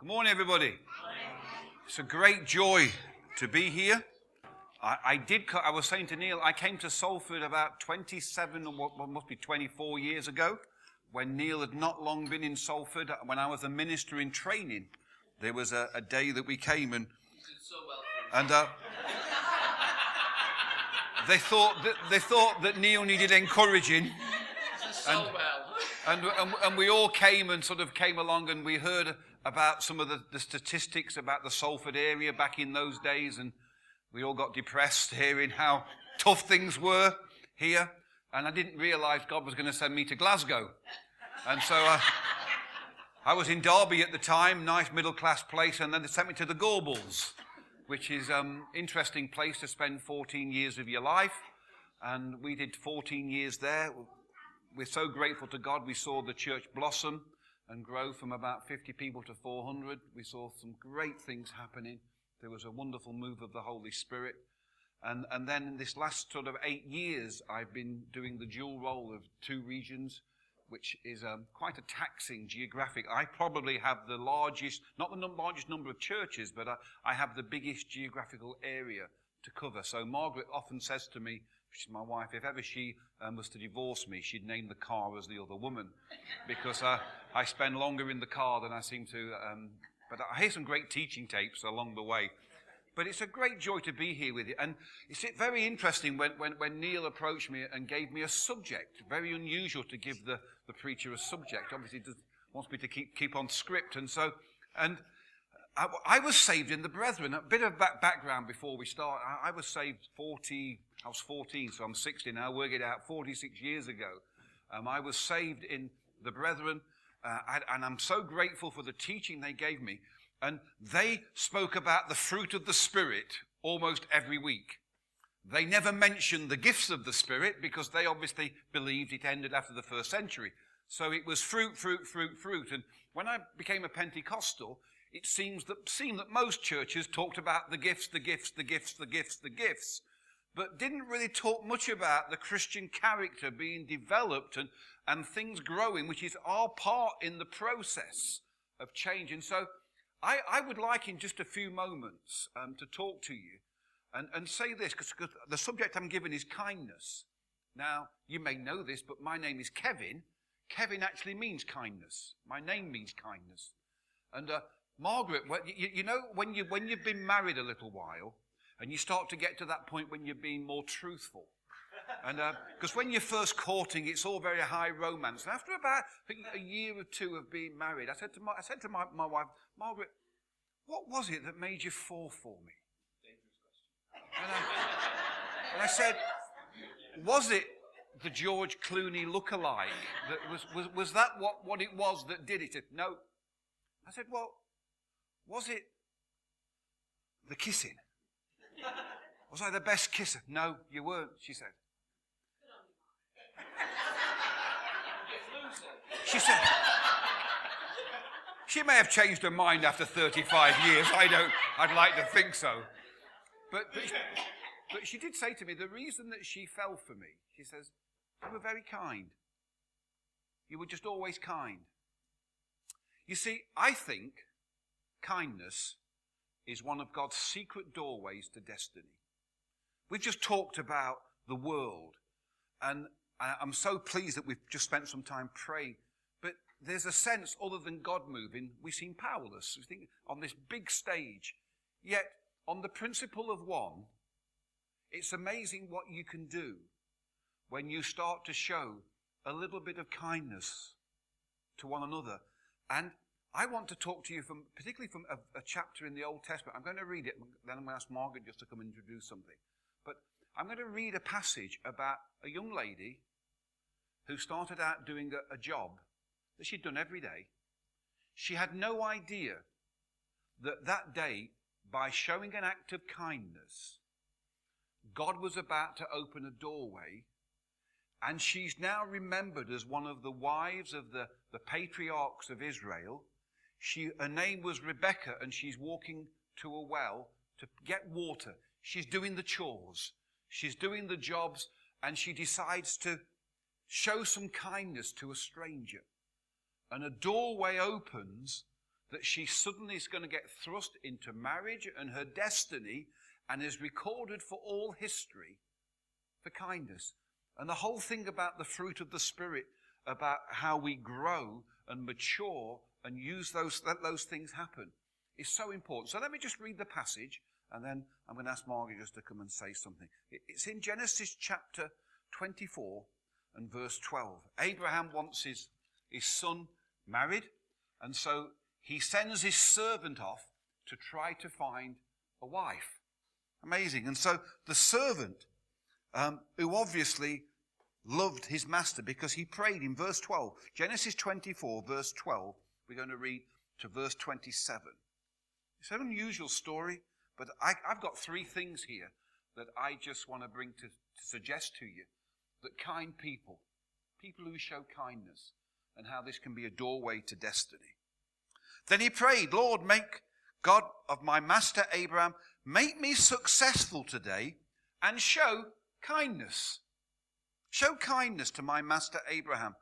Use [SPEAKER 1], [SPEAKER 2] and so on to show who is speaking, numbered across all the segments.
[SPEAKER 1] Good morning, everybody. It's a great joy to be here. I, I did. co- I was saying to Neil, I came to Salford about 27 or what, what must be 24 years ago, when Neil had not long been in Salford. When I was a minister in training, there was a, a day that we came and and uh, they thought that they thought that Neil needed encouraging.
[SPEAKER 2] so
[SPEAKER 1] And-
[SPEAKER 2] well.
[SPEAKER 1] And, and, and we all came and sort of came along and we heard about some of the, the statistics about the Salford area back in those days. And we all got depressed hearing how tough things were here. And I didn't realize God was going to send me to Glasgow. And so uh, I was in Derby at the time, nice middle class place. And then they sent me to the Gorbals, which is an um, interesting place to spend 14 years of your life. And we did 14 years there we're so grateful to God. We saw the church blossom and grow from about 50 people to 400. We saw some great things happening. There was a wonderful move of the Holy Spirit. And, and then in this last sort of eight years, I've been doing the dual role of two regions, which is um, quite a taxing geographic. I probably have the largest, not the num- largest number of churches, but I, I have the biggest geographical area to cover. So Margaret often says to me, she's my wife, if ever she um, was to divorce me, she'd name the car as the other woman because uh, I spend longer in the car than I seem to. Um, but I hear some great teaching tapes along the way. But it's a great joy to be here with you. And it's very interesting when, when, when Neil approached me and gave me a subject. Very unusual to give the, the preacher a subject. Obviously, he wants me to keep, keep on script. And so, and I, I was saved in the brethren. A bit of back, background before we start. I, I was saved 40, I was 14, so I'm 60 now, work it out, 46 years ago. Um, I was saved in the brethren, uh, and, and I'm so grateful for the teaching they gave me. And they spoke about the fruit of the Spirit almost every week. They never mentioned the gifts of the Spirit because they obviously believed it ended after the first century. So it was fruit, fruit, fruit, fruit. And when I became a Pentecostal, it seems that, seemed that most churches talked about the gifts, the gifts, the gifts, the gifts, the gifts, but didn't really talk much about the Christian character being developed and, and things growing, which is our part in the process of change. And so I, I would like in just a few moments um, to talk to you and, and say this, because the subject I'm giving is kindness. Now, you may know this, but my name is Kevin. Kevin actually means kindness. My name means kindness. And uh, Margaret, well, you, you know, when, you, when you've been married a little while, and you start to get to that point when you're being more truthful. And uh, because when you're first courting, it's all very high romance. And after about a year or two of being married, I said to my, I said to my, my wife, Margaret, what was it that made you fall for me? And I, and I said, was it the George Clooney lookalike? That was, was, was that what, what it was that did it? No. I said, well, was it the kissing? Was I the best kisser? No, you weren't, she said. She said, she may have changed her mind after 35 years. I don't, I'd like to think so. But, but, but she did say to me, the reason that she fell for me, she says, you were very kind. You were just always kind. You see, I think kindness is one of God's secret doorways to destiny. We've just talked about the world, and I'm so pleased that we've just spent some time praying. But there's a sense, other than God moving, we seem powerless. We think on this big stage. Yet, on the principle of one, it's amazing what you can do when you start to show a little bit of kindness to one another. And I want to talk to you from, particularly from a, a chapter in the Old Testament. I'm going to read it, then I'm going to ask Margaret just to come and introduce something. But I'm going to read a passage about a young lady who started out doing a, a job that she'd done every day. She had no idea that that day, by showing an act of kindness, God was about to open a doorway and she's now remembered as one of the wives of the, the patriarchs of Israel. She, her name was Rebecca, and she's walking to a well to get water. She's doing the chores, she's doing the jobs, and she decides to show some kindness to a stranger. And a doorway opens that she suddenly is going to get thrust into marriage and her destiny and is recorded for all history for kindness. And the whole thing about the fruit of the Spirit, about how we grow and mature and use those, let those things happen, is so important. So let me just read the passage and then I'm going to ask Margaret just to come and say something. It's in Genesis chapter 24 and verse 12. Abraham wants his, his son married, and so he sends his servant off to try to find a wife. Amazing. And so the servant, um, who obviously loved his master because he prayed in verse 12, Genesis 24, verse 12, we're going to read to verse 27. It's an unusual story, but I, have got three things here that I just want to bring to, to suggest to you that kind people, people who show kindness, and how this can be a doorway to destiny. Then he prayed, Lord, make God of my master Abraham, make me successful today and show kindness. Show kindness to my master Abraham.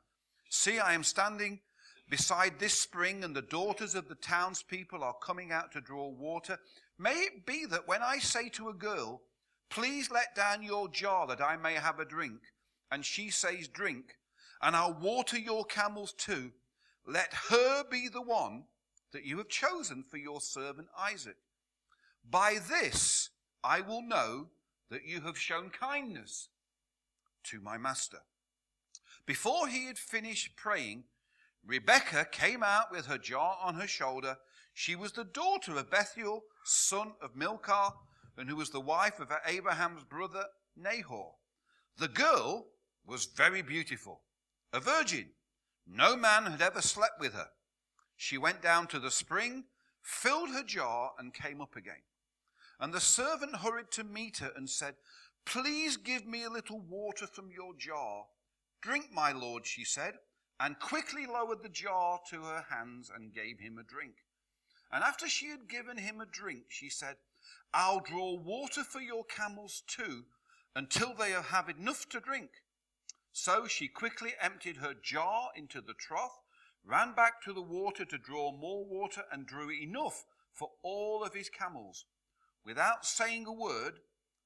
[SPEAKER 1] See, I am standing beside this spring, and the daughters of the townspeople are coming out to draw water. May it be that when I say to a girl, Please let down your jar that I may have a drink, and she says, Drink, and I'll water your camels too, let her be the one that you have chosen for your servant Isaac. By this I will know that you have shown kindness to my master. Before he had finished praying, Rebekah came out with her jar on her shoulder. She was the daughter of Bethuel, son of Milcah, and who was the wife of Abraham's brother Nahor. The girl was very beautiful, a virgin. No man had ever slept with her. She went down to the spring, filled her jar, and came up again. And the servant hurried to meet her and said, Please give me a little water from your jar. Drink, my lord, she said, and quickly lowered the jar to her hands and gave him a drink. And after she had given him a drink, she said, I'll draw water for your camels too, until they have enough to drink. So she quickly emptied her jar into the trough, ran back to the water to draw more water, and drew enough for all of his camels. Without saying a word,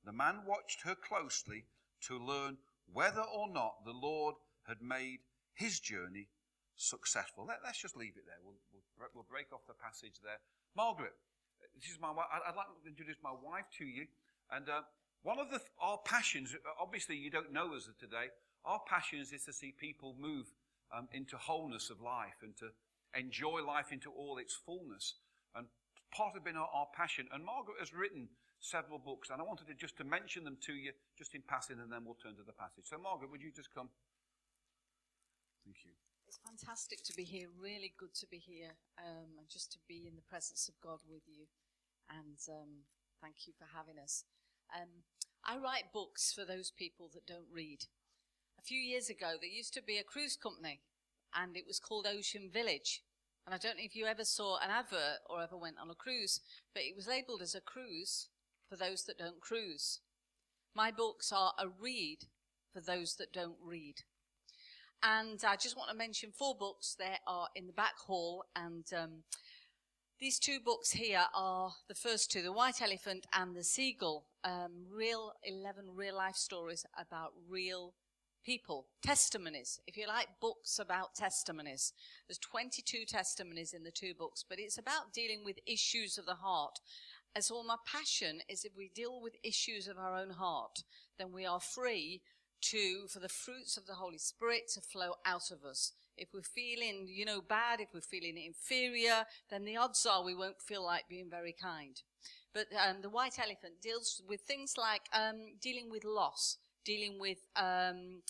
[SPEAKER 1] the man watched her closely to learn whether or not the Lord had made his journey successful. Let, us just leave it there. We'll, we'll, we'll, break off the passage there. Margaret, this is my wife. I'd like to introduce my wife to you. And uh, one of the, our passions, obviously you don't know us today, our passions is to see people move um, into wholeness of life and to enjoy life into all its fullness. And part of being our, our passion. And Margaret has written several books, and I wanted to just to mention them to you just in passing, and then we'll turn to the passage. So, Margaret, would you just come? Thank you.
[SPEAKER 2] It's fantastic to be here. Really good to be here, um, and just to be in the presence of God with you. And um, thank you for having us. Um, I write books for those people that don't read. A few years ago, there used to be a cruise company, and it was called Ocean Village. And I don't know if you ever saw an advert or ever went on a cruise, but it was labeled as a cruise for those that don't cruise. My books are a read for those that don't read. And I just want to mention four books that are in the back hall. And um, these two books here are the first two The White Elephant and The Seagull. Um, real 11 real life stories about real people, testimonies. If you like books about testimonies, there's 22 testimonies in the two books, but it's about dealing with issues of the heart. As all my passion is if we deal with issues of our own heart, then we are free to, for the fruits of the Holy Spirit to flow out of us. If we're feeling, you know, bad, if we're feeling inferior, then the odds are we won't feel like being very kind. But um, the white elephant deals with things like um, dealing with loss, dealing with um,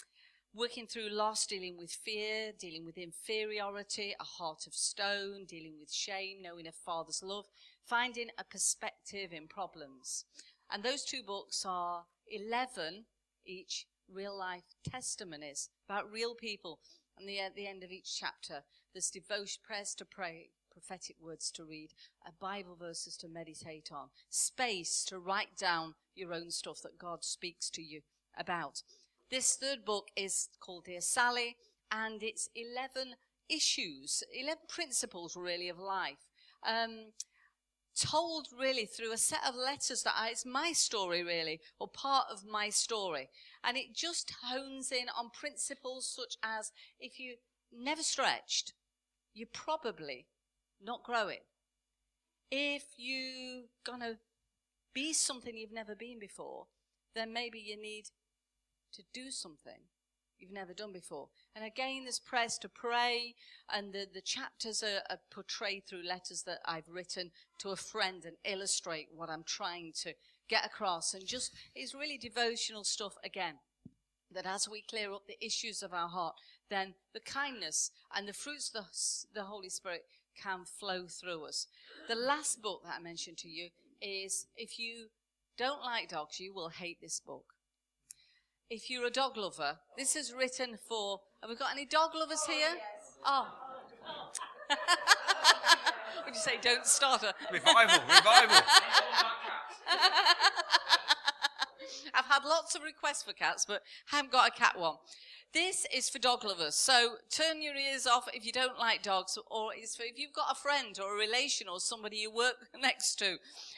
[SPEAKER 2] working through loss, dealing with fear, dealing with inferiority, a heart of stone, dealing with shame, knowing a father's love, finding a perspective in problems. And those two books are 11 each real life testimonies about real people. And the, at the end of each chapter, there's devotion, prayers to pray, prophetic words to read, a Bible verses to meditate on, space to write down your own stuff that God speaks to you about. This third book is called Dear Sally, and it's 11 issues, 11 principles really of life. um, told really through a set of letters that I, it's my story really, or part of my story. And it just hones in on principles such as if you never stretched, you're probably not growing. If you're gonna be something you've never been before, then maybe you need to do something you've never done before. And again, there's prayers to pray, and the, the chapters are, are portrayed through letters that I've written to a friend and illustrate what I'm trying to get across. And just, it's really devotional stuff again. That as we clear up the issues of our heart, then the kindness and the fruits of the, the Holy Spirit can flow through us. The last book that I mentioned to you is if you don't like dogs, you will hate this book if you're a dog lover, this is written for. Have we got any dog lovers oh, here? Yes. Oh. Would you say don't start a
[SPEAKER 1] revival? Revival.
[SPEAKER 2] I've had lots of requests for cats, but haven't got a cat one. This is for dog lovers. So turn your ears off if you don't like dogs, or it's for if you've got a friend or a relation or somebody you work next to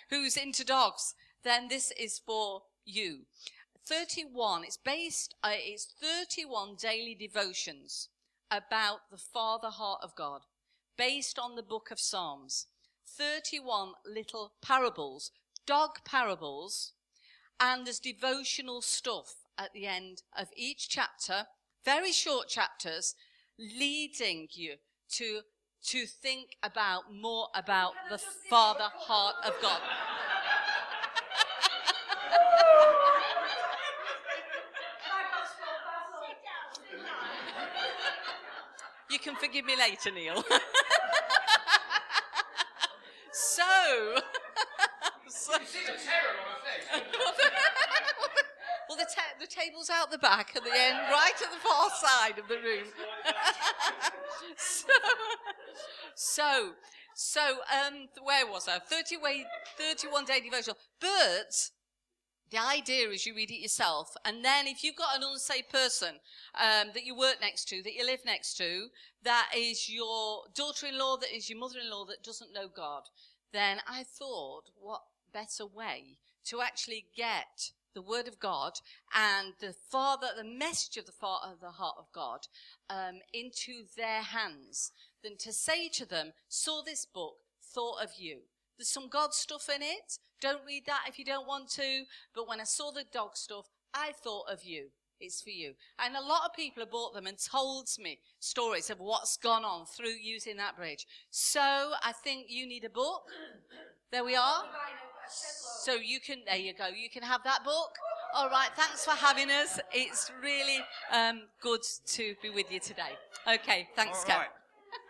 [SPEAKER 2] who's into dogs, then this is for you. 31, it's based, uh, it's 31 daily devotions about the Father heart of God, based on the book of Psalms. 31 little parables, dog parables, and there's devotional stuff at the end of each chapter, very short chapters, leading you to, to think about more about the Father heart of God. You can forgive me later, Neil. so. so well, the, ta- the table's out the back at the end, right at the far side of the room. so, so, so um, where was I? 30 way, 31 day devotional. But the idea is you read it yourself, and then if you've got an unsaved person um, that you work next to, that you live next to, that is your daughter-in-law, that is your mother-in-law that doesn't know God, then I thought, what better way to actually get the Word of God and the Father, the message of the Father, the heart of God, um, into their hands than to say to them, "Saw this book, thought of you." There's some God stuff in it. Don't read that if you don't want to. But when I saw the dog stuff, I thought of you. It's for you. And a lot of people have bought them and told me stories of what's gone on through using that bridge. So I think you need a book. There we are. So you can, there you go. You can have that book. All right. Thanks for having us. It's really um, good to be with you today. Okay. Thanks, All right.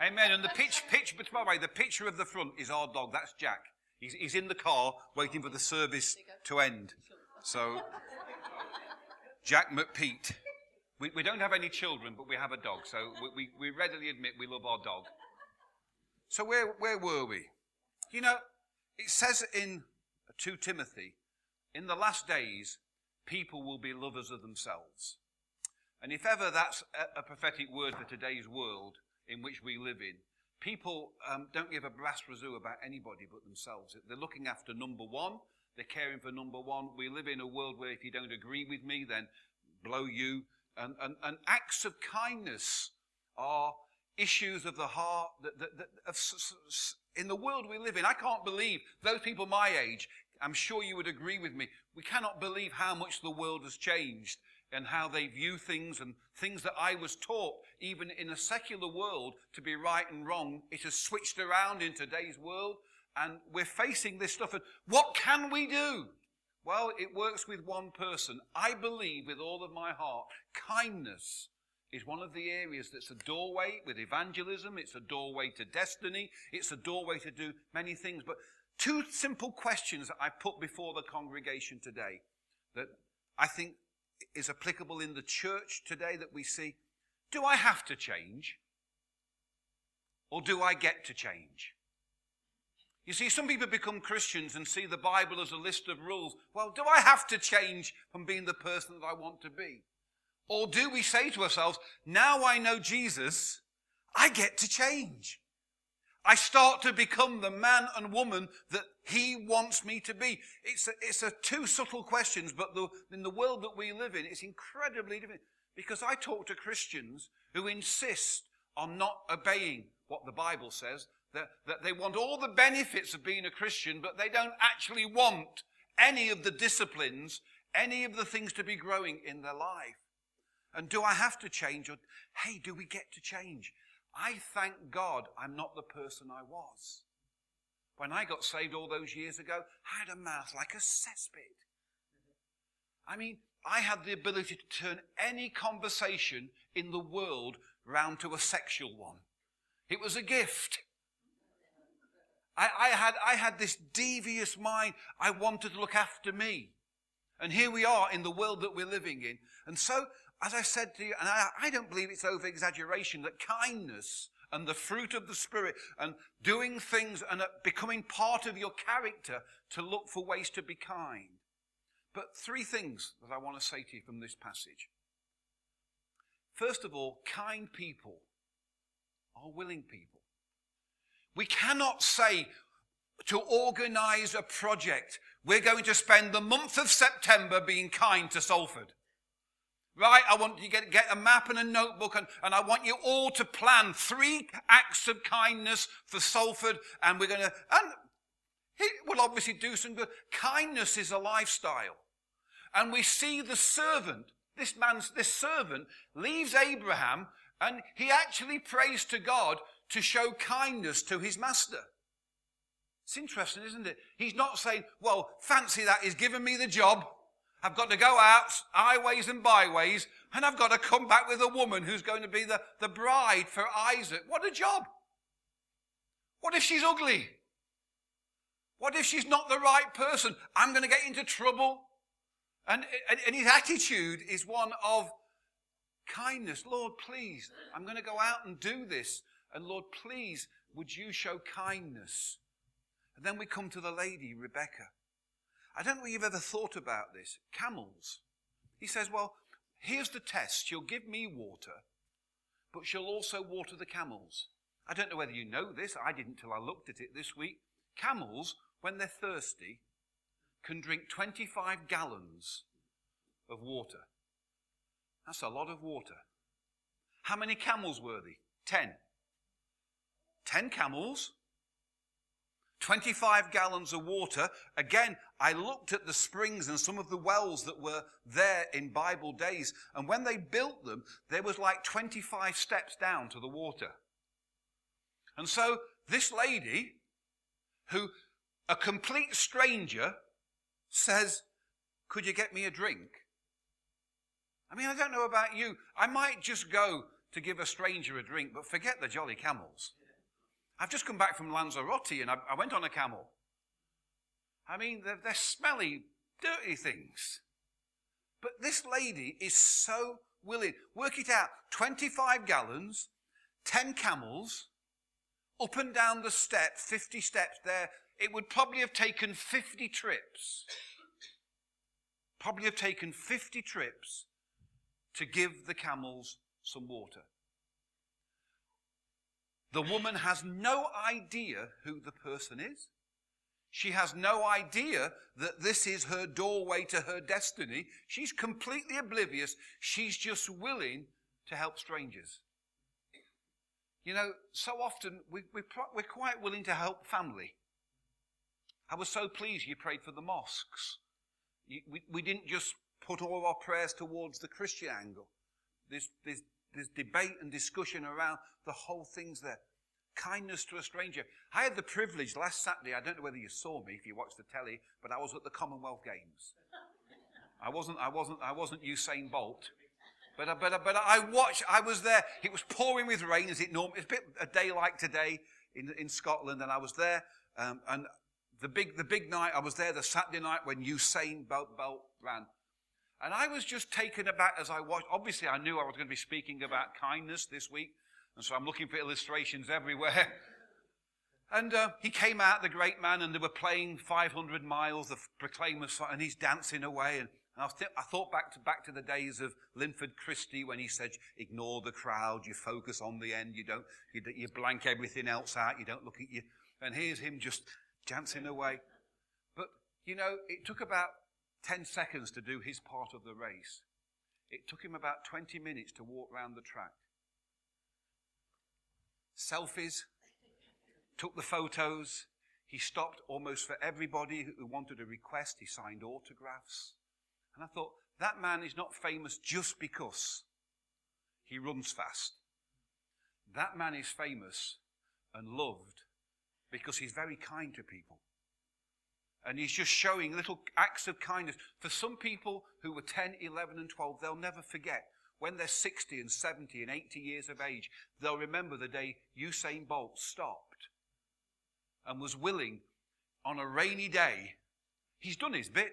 [SPEAKER 1] Amen. And the pitch, pitch, but by the way, the picture of the front is our dog. That's Jack. He's, he's in the car waiting for the service to end. So, Jack McPete. We, we don't have any children, but we have a dog. So we, we, we readily admit we love our dog. So where, where were we? You know, it says in 2 Timothy, in the last days, people will be lovers of themselves. And if ever that's a, a prophetic word for today's world, in which we live in, people um, don't give a brass razoo about anybody but themselves. They're looking after number one. They're caring for number one. We live in a world where if you don't agree with me, then blow you. And, and, and acts of kindness are issues of the heart that, that, that of, in the world we live in. I can't believe those people my age. I'm sure you would agree with me. We cannot believe how much the world has changed and how they view things and things that I was taught, even in a secular world, to be right and wrong. It has switched around in today's world, and we're facing this stuff. And what can we do? Well, it works with one person. I believe with all of my heart, kindness is one of the areas that's a doorway with evangelism. It's a doorway to destiny. It's a doorway to do many things. But two simple questions that I put before the congregation today that I think is applicable in the church today that we see. Do I have to change? Or do I get to change? You see, some people become Christians and see the Bible as a list of rules. Well, do I have to change from being the person that I want to be? Or do we say to ourselves, now I know Jesus, I get to change. I start to become the man and woman that he wants me to be. It's a, it's a two subtle questions, but the, in the world that we live in, it's incredibly different. Because I talk to Christians who insist on not obeying what the Bible says, that, that they want all the benefits of being a Christian, but they don't actually want any of the disciplines, any of the things to be growing in their life. And do I have to change? Or, hey, do we get to change? I thank God I'm not the person I was. When I got saved all those years ago, I had a mouth like a cesspit. I mean, I had the ability to turn any conversation in the world round to a sexual one. It was a gift. I, I, had, I had this devious mind. I wanted to look after me. And here we are in the world that we're living in. And so, as I said to you, and I, I don't believe it's over exaggeration, that kindness and the fruit of the Spirit and doing things and uh, becoming part of your character to look for ways to be kind. But three things that I want to say to you from this passage. First of all, kind people are willing people. We cannot say to organize a project, we're going to spend the month of September being kind to Salford. Right? I want you to get, get a map and a notebook and, and I want you all to plan three acts of kindness for Salford and we're going to, and he will obviously do some good. Kindness is a lifestyle. And we see the servant, this man's, this servant leaves Abraham and he actually prays to God to show kindness to his master. It's interesting, isn't it? He's not saying, well, fancy that, he's given me the job. I've got to go out highways and byways, and I've got to come back with a woman who's going to be the, the bride for Isaac. What a job. What if she's ugly? What if she's not the right person? I'm going to get into trouble. And, and, and his attitude is one of kindness. Lord, please, I'm going to go out and do this. And Lord, please, would you show kindness? And then we come to the lady, Rebecca. I don't know if you've ever thought about this. Camels. He says, well, here's the test. She'll give me water, but she'll also water the camels. I don't know whether you know this. I didn't till I looked at it this week. Camels, when they're thirsty, can drink 25 gallons of water. That's a lot of water. How many camels were there? Ten. Ten camels, 25 gallons of water. Again, I looked at the springs and some of the wells that were there in Bible days. And when they built them, there was like 25 steps down to the water. And so this lady, who a complete stranger says, Could you get me a drink? I mean, I don't know about you. I might just go to give a stranger a drink, but forget the jolly camels. I've just come back from Lanzarote and I, I went on a camel. I mean, they're, they're smelly, dirty things. But this lady is so willing. Work it out 25 gallons, 10 camels, up and down the step, 50 steps there. It would probably have taken 50 trips. Probably have taken 50 trips to give the camels some water. The woman has no idea who the person is. She has no idea that this is her doorway to her destiny. She's completely oblivious. She's just willing to help strangers. You know, so often we, we, we're quite willing to help family. I was so pleased you prayed for the mosques. we, we didn't just put all our prayers towards the Christian angle. There's, there's, there's debate and discussion around the whole thing's there. Kindness to a stranger. I had the privilege last Saturday, I don't know whether you saw me if you watched the telly, but I was at the Commonwealth Games. I wasn't, I wasn't, I wasn't Usain Bolt. But, but, but I watched, I was there. It was pouring with rain as it normally, it's a bit a day like today in, in Scotland, and I was there. Um, and the big, the big night, I was there the Saturday night when Usain Bolt, Bolt ran. And I was just taken aback as I watched. Obviously, I knew I was going to be speaking about kindness this week. And so I'm looking for illustrations everywhere. And uh, he came out, the great man, and they were playing 500 miles, the proclaimers, and he's dancing away. And, And I, th- I thought back to, back to the days of Linford Christie when he said, ignore the crowd, you focus on the end, you don't, you, you blank everything else out, you don't look at you. And here's him just dancing away. But, you know, it took about 10 seconds to do his part of the race. It took him about 20 minutes to walk round the track. Selfies, took the photos. He stopped almost for everybody who wanted a request. He signed autographs. And I thought, that man is not famous just because he runs fast. That man is famous and loved because he's very kind to people. And he's just showing little acts of kindness. For some people who were 10, 11, and 12, they'll never forget. When they're 60 and 70 and 80 years of age, they'll remember the day Usain Bolt stopped and was willing on a rainy day. He's done his bit.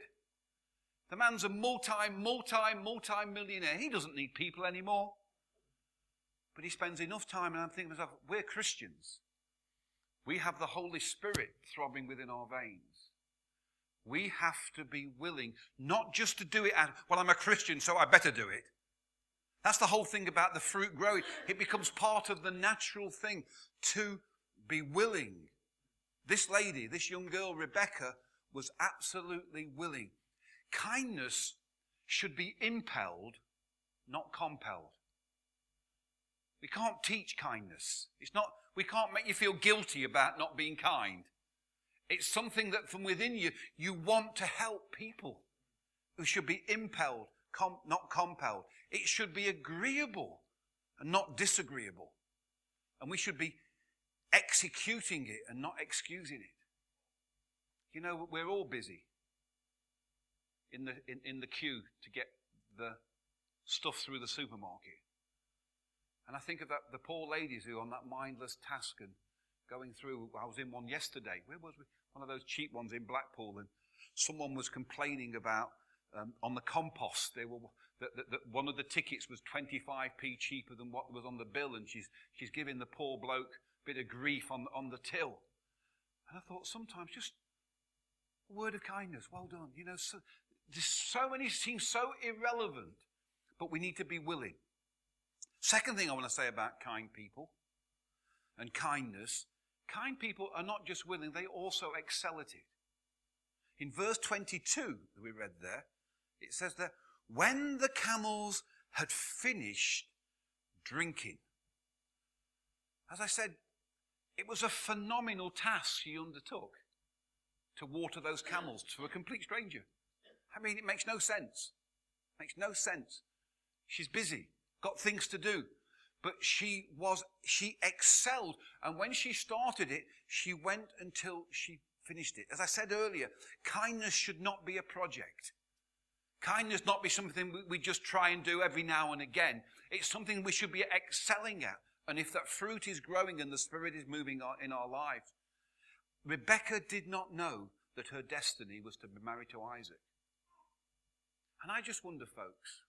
[SPEAKER 1] The man's a multi, multi, multi millionaire. He doesn't need people anymore. But he spends enough time, and I'm thinking to myself, we're Christians. We have the Holy Spirit throbbing within our veins. We have to be willing not just to do it as, well, I'm a Christian, so I better do it. That's the whole thing about the fruit growing. It becomes part of the natural thing to be willing. This lady, this young girl, Rebecca, was absolutely willing. Kindness should be impelled, not compelled. We can't teach kindness. It's not, we can't make you feel guilty about not being kind. It's something that from within you, you want to help people who should be impelled, com- not compelled. It should be agreeable and not disagreeable. And we should be executing it and not excusing it. You know, we're all busy in the, in, in the queue to get the stuff through the supermarket. And I think of that, the poor ladies who are on that mindless task and going through. I was in one yesterday. Where was we? One of those cheap ones in Blackpool, and someone was complaining about um, on the compost. They were that, that, that, one of the tickets was 25p cheaper than what was on the bill, and she's she's giving the poor bloke a bit of grief on on the till. And I thought sometimes just a word of kindness, well done. You know, so, there's so many seem so irrelevant, but we need to be willing. Second thing I want to say about kind people and kindness kind people are not just willing, they also excel at it. In verse 22 that we read there, it says that when the camels had finished drinking, as I said, it was a phenomenal task she undertook to water those camels to a complete stranger. I mean, it makes no sense. It makes no sense. She's busy, got things to do. But she was, she excelled. And when she started it, she went until she finished it. As I said earlier, kindness should not be a project. Kindness not be something we just try and do every now and again. It's something we should be excelling at. And if that fruit is growing and the Spirit is moving in our lives, Rebecca did not know that her destiny was to be married to Isaac. And I just wonder, folks,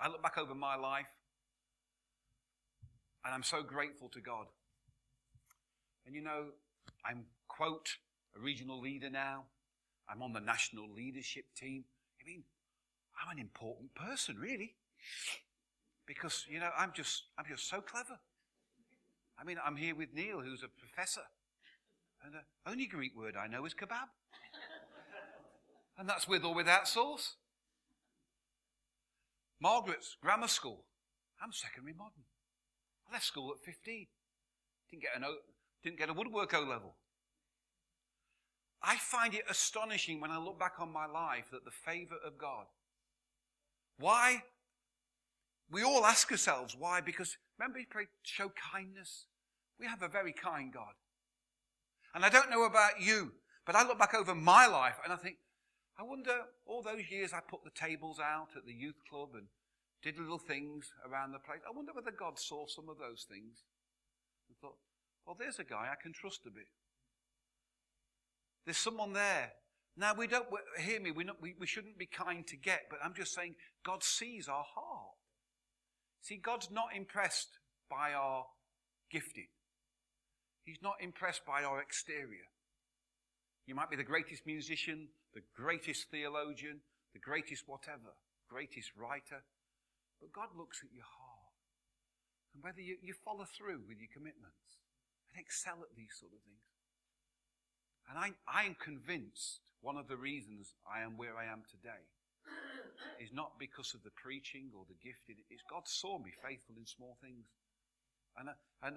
[SPEAKER 1] I look back over my life, and I'm so grateful to God. And you know, I'm, quote, a regional leader now. I'm on the national leadership team. I mean, I'm an important person, really. Because, you know, I'm just, I'm just so clever. I mean, I'm here with Neil, who's a professor. And the only Greek word I know is kebab. and that's with or without sauce. Margaret's grammar school. I'm secondary modern. I left school at 15. Didn't get, an o, didn't get a woodwork O level. I find it astonishing when I look back on my life that the favor of God. Why? We all ask ourselves why, because remember, he prayed, show kindness. We have a very kind God. And I don't know about you, but I look back over my life and I think, I wonder, all those years I put the tables out at the youth club and did little things around the place. I wonder whether God saw some of those things and thought, well, there's a guy I can trust a bit. There's someone there. Now, we don't, hear me, not, we, we shouldn't be kind to get, but I'm just saying God sees our heart. See, God's not impressed by our gifting. He's not impressed by our exterior. You might be the greatest musician, the greatest theologian, the greatest whatever, greatest writer. But God looks at your heart and whether you, you follow through with your commitments and excel at these sort of things. And I, I am convinced one of the reasons I am where I am today is not because of the preaching or the gifting. It's God saw me faithful in small things. And, uh, and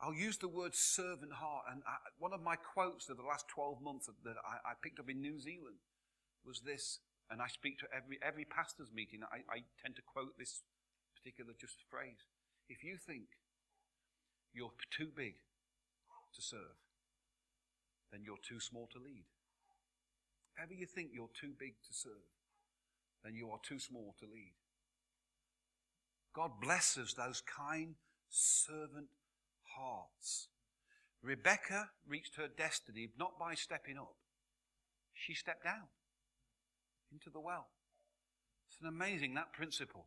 [SPEAKER 1] I'll use the word servant heart. And I, one of my quotes of the last 12 months that I, I, picked up in New Zealand was this. And I speak to every, every pastor's meeting. I, I tend to quote this particular just phrase. If you think you're too big to serve, then you're too small to lead. If ever you think you're too big to serve, then you are too small to lead. God blesses those kind servant hearts. Rebecca reached her destiny not by stepping up, she stepped down into the well. It's an amazing that principle.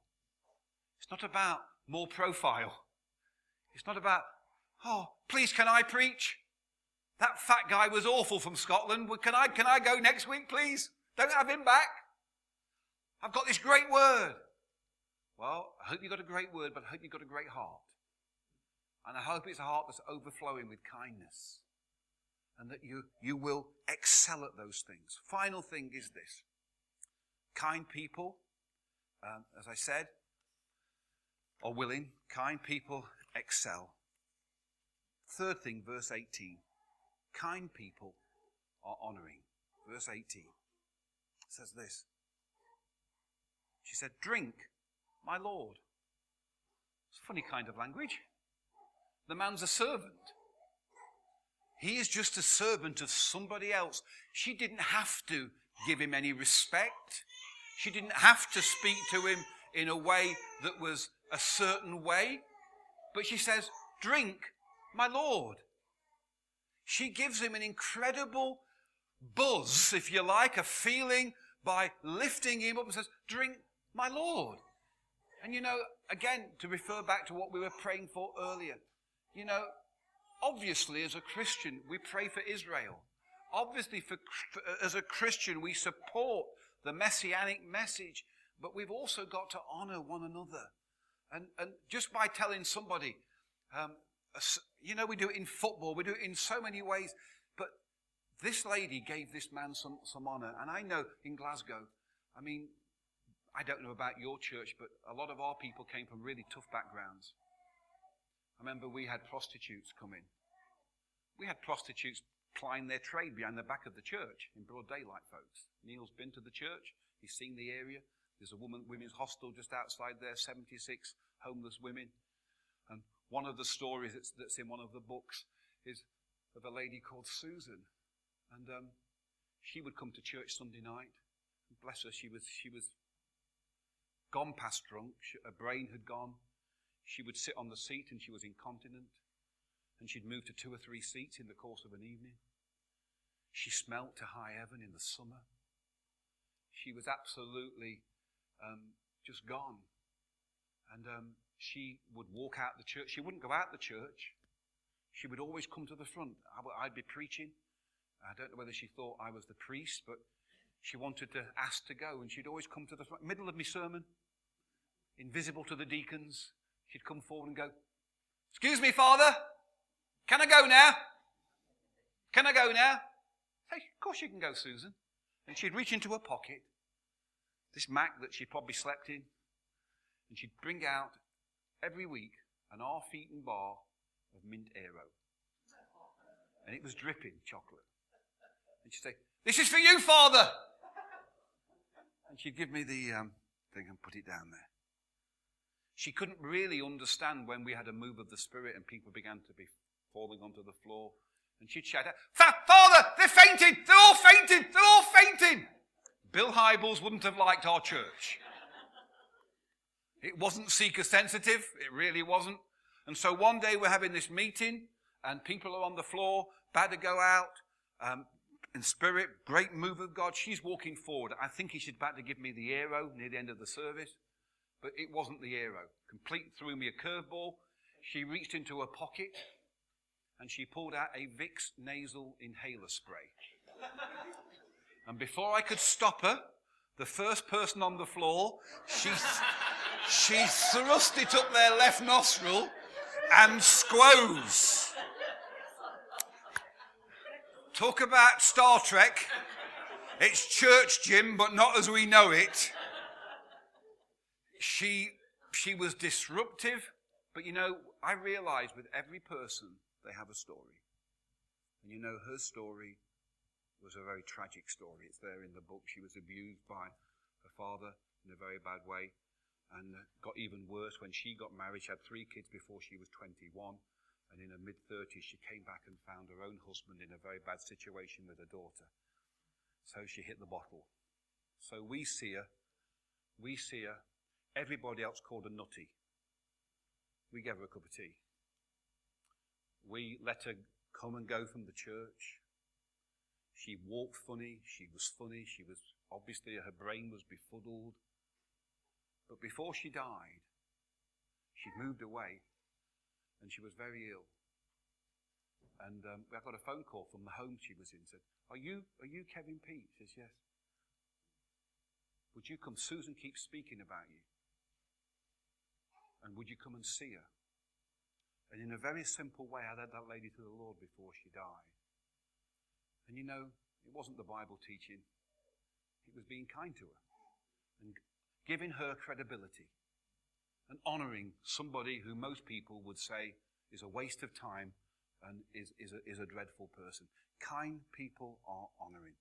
[SPEAKER 1] It's not about more profile. It's not about, oh, please can I preach? That fat guy was awful from Scotland. Can I, can I go next week, please? Don't have him back. I've got this great word. Well, I hope you got a great word, but I hope you got a great heart. And I hope it's a heart that's overflowing with kindness. And that you, you will excel at those things. Final thing is this. Kind people, um, as I said, are willing. Kind people excel. Third thing, verse 18. Kind people are honoring. Verse 18 says this. She said, Drink, my Lord. It's a funny kind of language. The man's a servant. He is just a servant of somebody else. She didn't have to give him any respect. She didn't have to speak to him in a way that was a certain way. But she says, Drink, my Lord. She gives him an incredible buzz, if you like, a feeling by lifting him up and says, Drink, my Lord. And you know, again, to refer back to what we were praying for earlier, you know, obviously as a Christian, we pray for Israel. Obviously, for, as a Christian, we support the messianic message, but we've also got to honor one another. And, and just by telling somebody, um, you know, we do it in football, we do it in so many ways, but this lady gave this man some, some honor. And I know in Glasgow, I mean, I don't know about your church, but a lot of our people came from really tough backgrounds. I remember we had prostitutes come in. We had prostitutes plying their trade behind the back of the church in broad daylight, folks. Neil's been to the church. He's seen the area. There's a woman, women's hostel just outside there, 76 homeless women. And one of the stories that's, that's in one of the books is of a lady called Susan. And um, she would come to church Sunday night. Bless her, she was, she was gone past drunk. Her brain had gone. She would sit on the seat and she was incontinent. And she'd move to two or three seats in the course of an evening. She smelt to high heaven in the summer. She was absolutely um, just gone. And um, she would walk out the church. She wouldn't go out the church. She would always come to the front. I'd be preaching. I don't know whether she thought I was the priest, but she wanted to ask to go, and she'd always come to the front, middle of my sermon, invisible to the deacons. She'd come forward and go, Excuse me, Father, can I go now? Can I go now? Hey, of course you can go, Susan. And she'd reach into her pocket, this Mac that she probably slept in, and she'd bring out every week an half-eaten bar of mint Aero. And it was dripping chocolate. And she'd say, This is for you, Father. And she'd give me the um, thing and put it down there. She couldn't really understand when we had a move of the Spirit and people began to be falling onto the floor. And she'd shout out, Father, they're fainting! They're all fainting! They're all fainting! Bill Hybels wouldn't have liked our church. It wasn't seeker sensitive. It really wasn't. And so one day we're having this meeting and people are on the floor, about to go out. Um, in spirit, great move of God. She's walking forward. I think she's about to give me the Aero near the end of the service, but it wasn't the Aero. Complete threw me a curveball. She reached into her pocket and she pulled out a Vicks nasal inhaler spray. and before I could stop her, The first person on the floor, she, she thrust it up their left nostril and squoze. Talk about Star Trek. It's church, Jim, but not as we know it. She, she was disruptive, but you know, I realize with every person, they have a story. And you know, her story was a very tragic story. It's there in the book. She was abused by her father in a very bad way and got even worse when she got married. She had three kids before she was 21. And in her mid 30s, she came back and found her own husband in a very bad situation with her daughter. So she hit the bottle. So we see her, we see her, everybody else called her nutty. We gave her a cup of tea. We let her come and go from the church. She walked funny, she was funny, she was obviously her brain was befuddled. But before she died, she'd moved away and she was very ill. And um, I got a phone call from the home she was in. Said, "Are you are you Kevin Pete?" She Says, "Yes." Would you come? Susan keeps speaking about you. And would you come and see her? And in a very simple way, I led that lady to the Lord before she died. And you know, it wasn't the Bible teaching. It was being kind to her and giving her credibility and honoring somebody who most people would say is a waste of time and is, is, a, is a dreadful person. Kind people are honoring.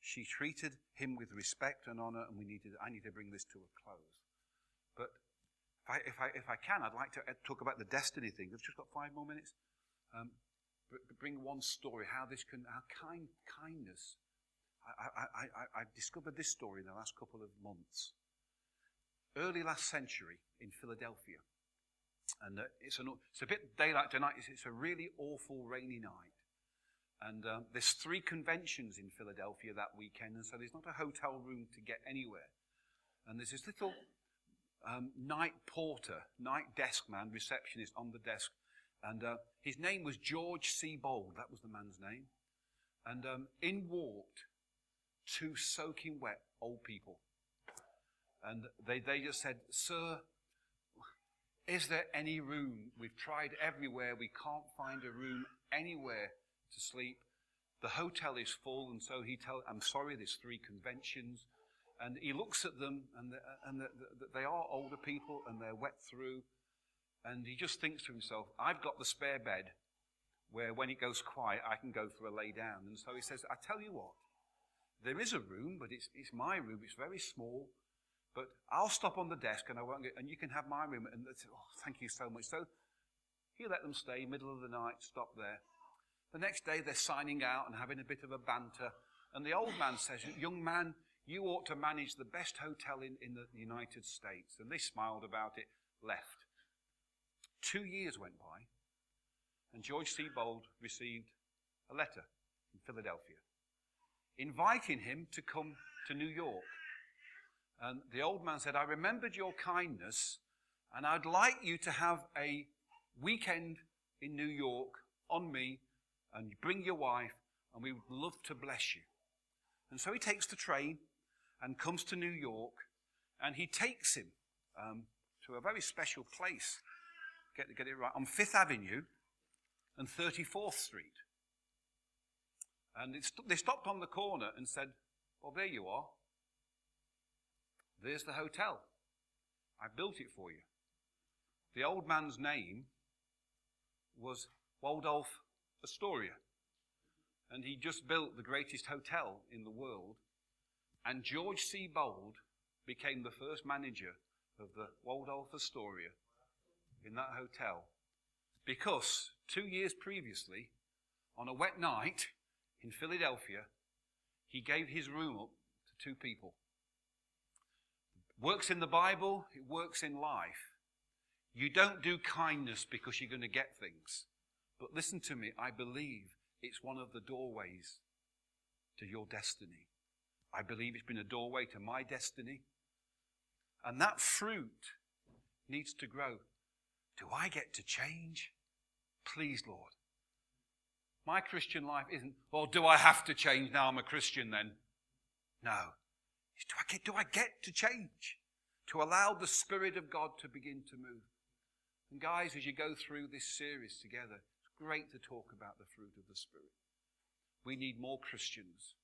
[SPEAKER 1] She treated him with respect and honor, and we needed, I need to bring this to a close. If I, if I, if I can, I'd like to uh, talk about the destiny thing. I've just got five more minutes. Um, bring one story, how this can, how kind, kindness. I, I, I, I discovered this story in the last couple of months early last century in Philadelphia. And uh, it's, an, it's, a bit daylight tonight. It's, it's a really awful rainy night. And um, there's three conventions in Philadelphia that weekend, and so there's not a hotel room to get anywhere. And there's this little um, night porter, night desk man, receptionist on the desk, and uh, his name was George C. Boldt. That was the man's name. And um, in walked two soaking wet old people. And they, they just said, Sir, is there any room? We've tried everywhere. We can't find a room anywhere to sleep. The hotel is full. And so he tells, I'm sorry, there's three conventions. And he looks at them, and, the, and the, the, they are older people, and they're wet through. And he just thinks to himself, I've got the spare bed where when it goes quiet, I can go for a lay down. And so he says, I tell you what, there is a room, but it's, it's my room. It's very small. But I'll stop on the desk and I won't get, and you can have my room. And oh, thank you so much. So he let them stay, middle of the night, stop there. The next day they're signing out and having a bit of a banter. And the old man says, young man, you ought to manage the best hotel in, in the United States. And they smiled about it, left. Two years went by, and George C. Boldt received a letter from Philadelphia inviting him to come to New York and the old man said, I remembered your kindness, and I'd like you to have a weekend in New York on me, and bring your wife, and we would love to bless you. And so he takes the train and comes to New York, and he takes him um, to a very special place. Get, get it right. On Fifth Avenue and 34th Street. And they stopped on the corner and said, Well, there you are. There's the hotel. I built it for you. The old man's name was Waldorf Astoria. And he just built the greatest hotel in the world. And George C. Boldt became the first manager of the Waldorf Astoria in that hotel. Because two years previously, on a wet night in Philadelphia, he gave his room up to two people. Works in the Bible, it works in life. You don't do kindness because you're going to get things. But listen to me, I believe it's one of the doorways to your destiny. I believe it's been a doorway to my destiny. And that fruit needs to grow. Do I get to change? Please, Lord. My Christian life isn't, well, do I have to change now I'm a Christian then? No. do I get, do I get to change? To allow the Spirit of God to begin to move. And guys, as you go through this series together, it's great to talk about the fruit of the Spirit. We need more Christians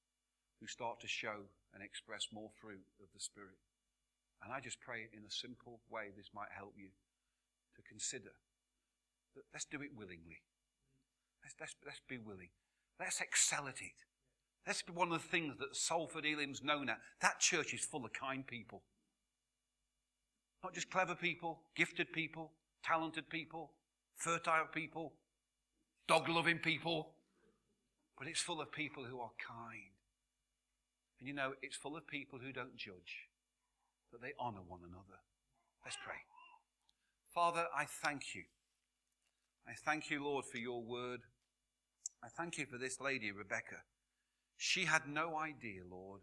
[SPEAKER 1] who start to show and express more fruit of the Spirit. And I just pray in a simple way this might help you to consider that let's do it willingly. Let's, let's, let's be willing. Let's excel at it. That's one of the things that Salford Elim's known at. That church is full of kind people. Not just clever people, gifted people, talented people, fertile people, dog loving people, but it's full of people who are kind. And you know, it's full of people who don't judge, but they honor one another. Let's pray. Father, I thank you. I thank you, Lord, for your word. I thank you for this lady, Rebecca. She had no idea, Lord,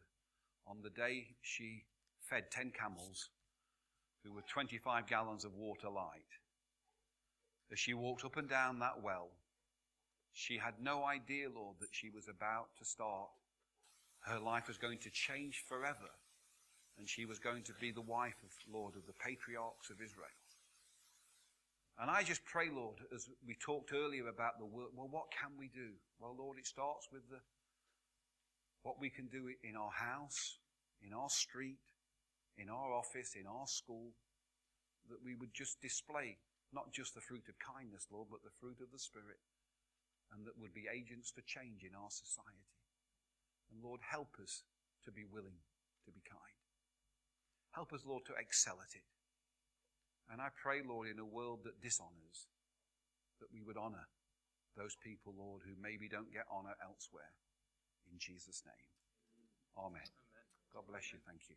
[SPEAKER 1] on the day she fed 10 camels who were 25 gallons of water light. As she walked up and down that well, she had no idea, Lord, that she was about to start. Her life was going to change forever, and she was going to be the wife of, Lord, of the patriarchs of Israel. And I just pray, Lord, as we talked earlier about the work, well, what can we do? Well, Lord, it starts with the, what we can do in our house, in our street, in our office, in our school, that we would just display not just the fruit of kindness, Lord, but the fruit of the Spirit, and that would be agents for change in our society. And Lord, help us to be willing to be kind. Help us, Lord, to excel at it. And I pray, Lord, in a world that dishonors, that we would honor those people, Lord, who maybe don't get honor elsewhere. In Jesus' name. Amen. Amen. God bless you. Thank you.